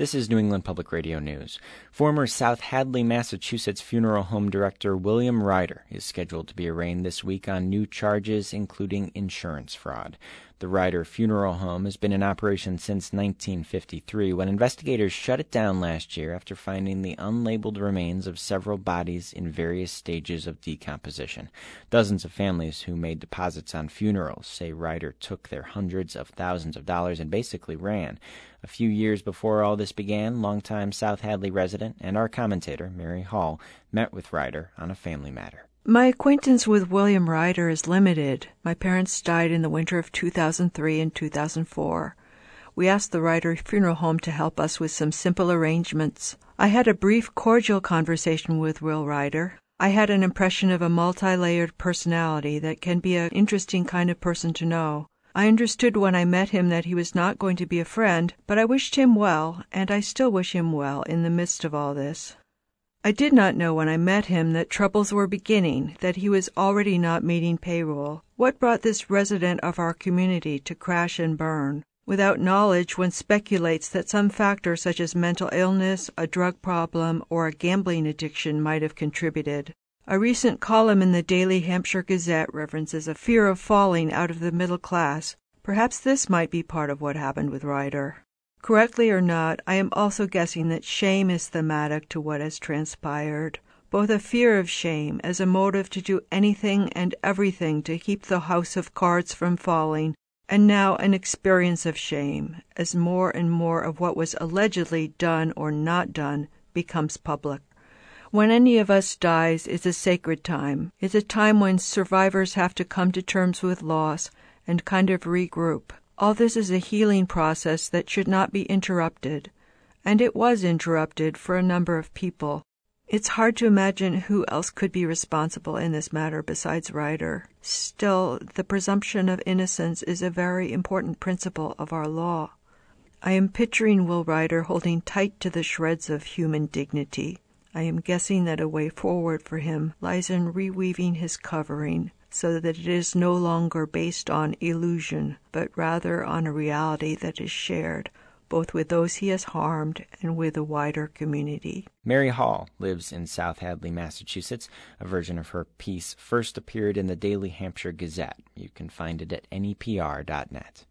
This is New England Public Radio News. Former South Hadley, Massachusetts funeral home director William Ryder is scheduled to be arraigned this week on new charges, including insurance fraud. The Ryder Funeral Home has been in operation since 1953 when investigators shut it down last year after finding the unlabeled remains of several bodies in various stages of decomposition. Dozens of families who made deposits on funerals say Ryder took their hundreds of thousands of dollars and basically ran. A few years before all this began, longtime South Hadley resident and our commentator, Mary Hall, met with Ryder on a family matter. My acquaintance with William Ryder is limited. My parents died in the winter of 2003 and 2004. We asked the Ryder Funeral Home to help us with some simple arrangements. I had a brief, cordial conversation with Will Ryder. I had an impression of a multi layered personality that can be an interesting kind of person to know. I understood when I met him that he was not going to be a friend, but I wished him well, and I still wish him well in the midst of all this. I did not know when I met him that troubles were beginning, that he was already not meeting payroll. What brought this resident of our community to crash and burn? Without knowledge, one speculates that some factor such as mental illness, a drug problem, or a gambling addiction might have contributed. A recent column in the Daily Hampshire Gazette references a fear of falling out of the middle class. Perhaps this might be part of what happened with Ryder. Correctly or not, I am also guessing that shame is thematic to what has transpired. Both a fear of shame as a motive to do anything and everything to keep the house of cards from falling, and now an experience of shame as more and more of what was allegedly done or not done becomes public. When any of us dies is a sacred time. It's a time when survivors have to come to terms with loss and kind of regroup. All this is a healing process that should not be interrupted, and it was interrupted for a number of people. It's hard to imagine who else could be responsible in this matter besides Ryder. Still, the presumption of innocence is a very important principle of our law. I am picturing Will Ryder holding tight to the shreds of human dignity. I am guessing that a way forward for him lies in reweaving his covering so that it is no longer based on illusion, but rather on a reality that is shared both with those he has harmed and with the wider community. Mary Hall lives in South Hadley, Massachusetts. A version of her piece first appeared in the Daily Hampshire Gazette. You can find it at nepr.net.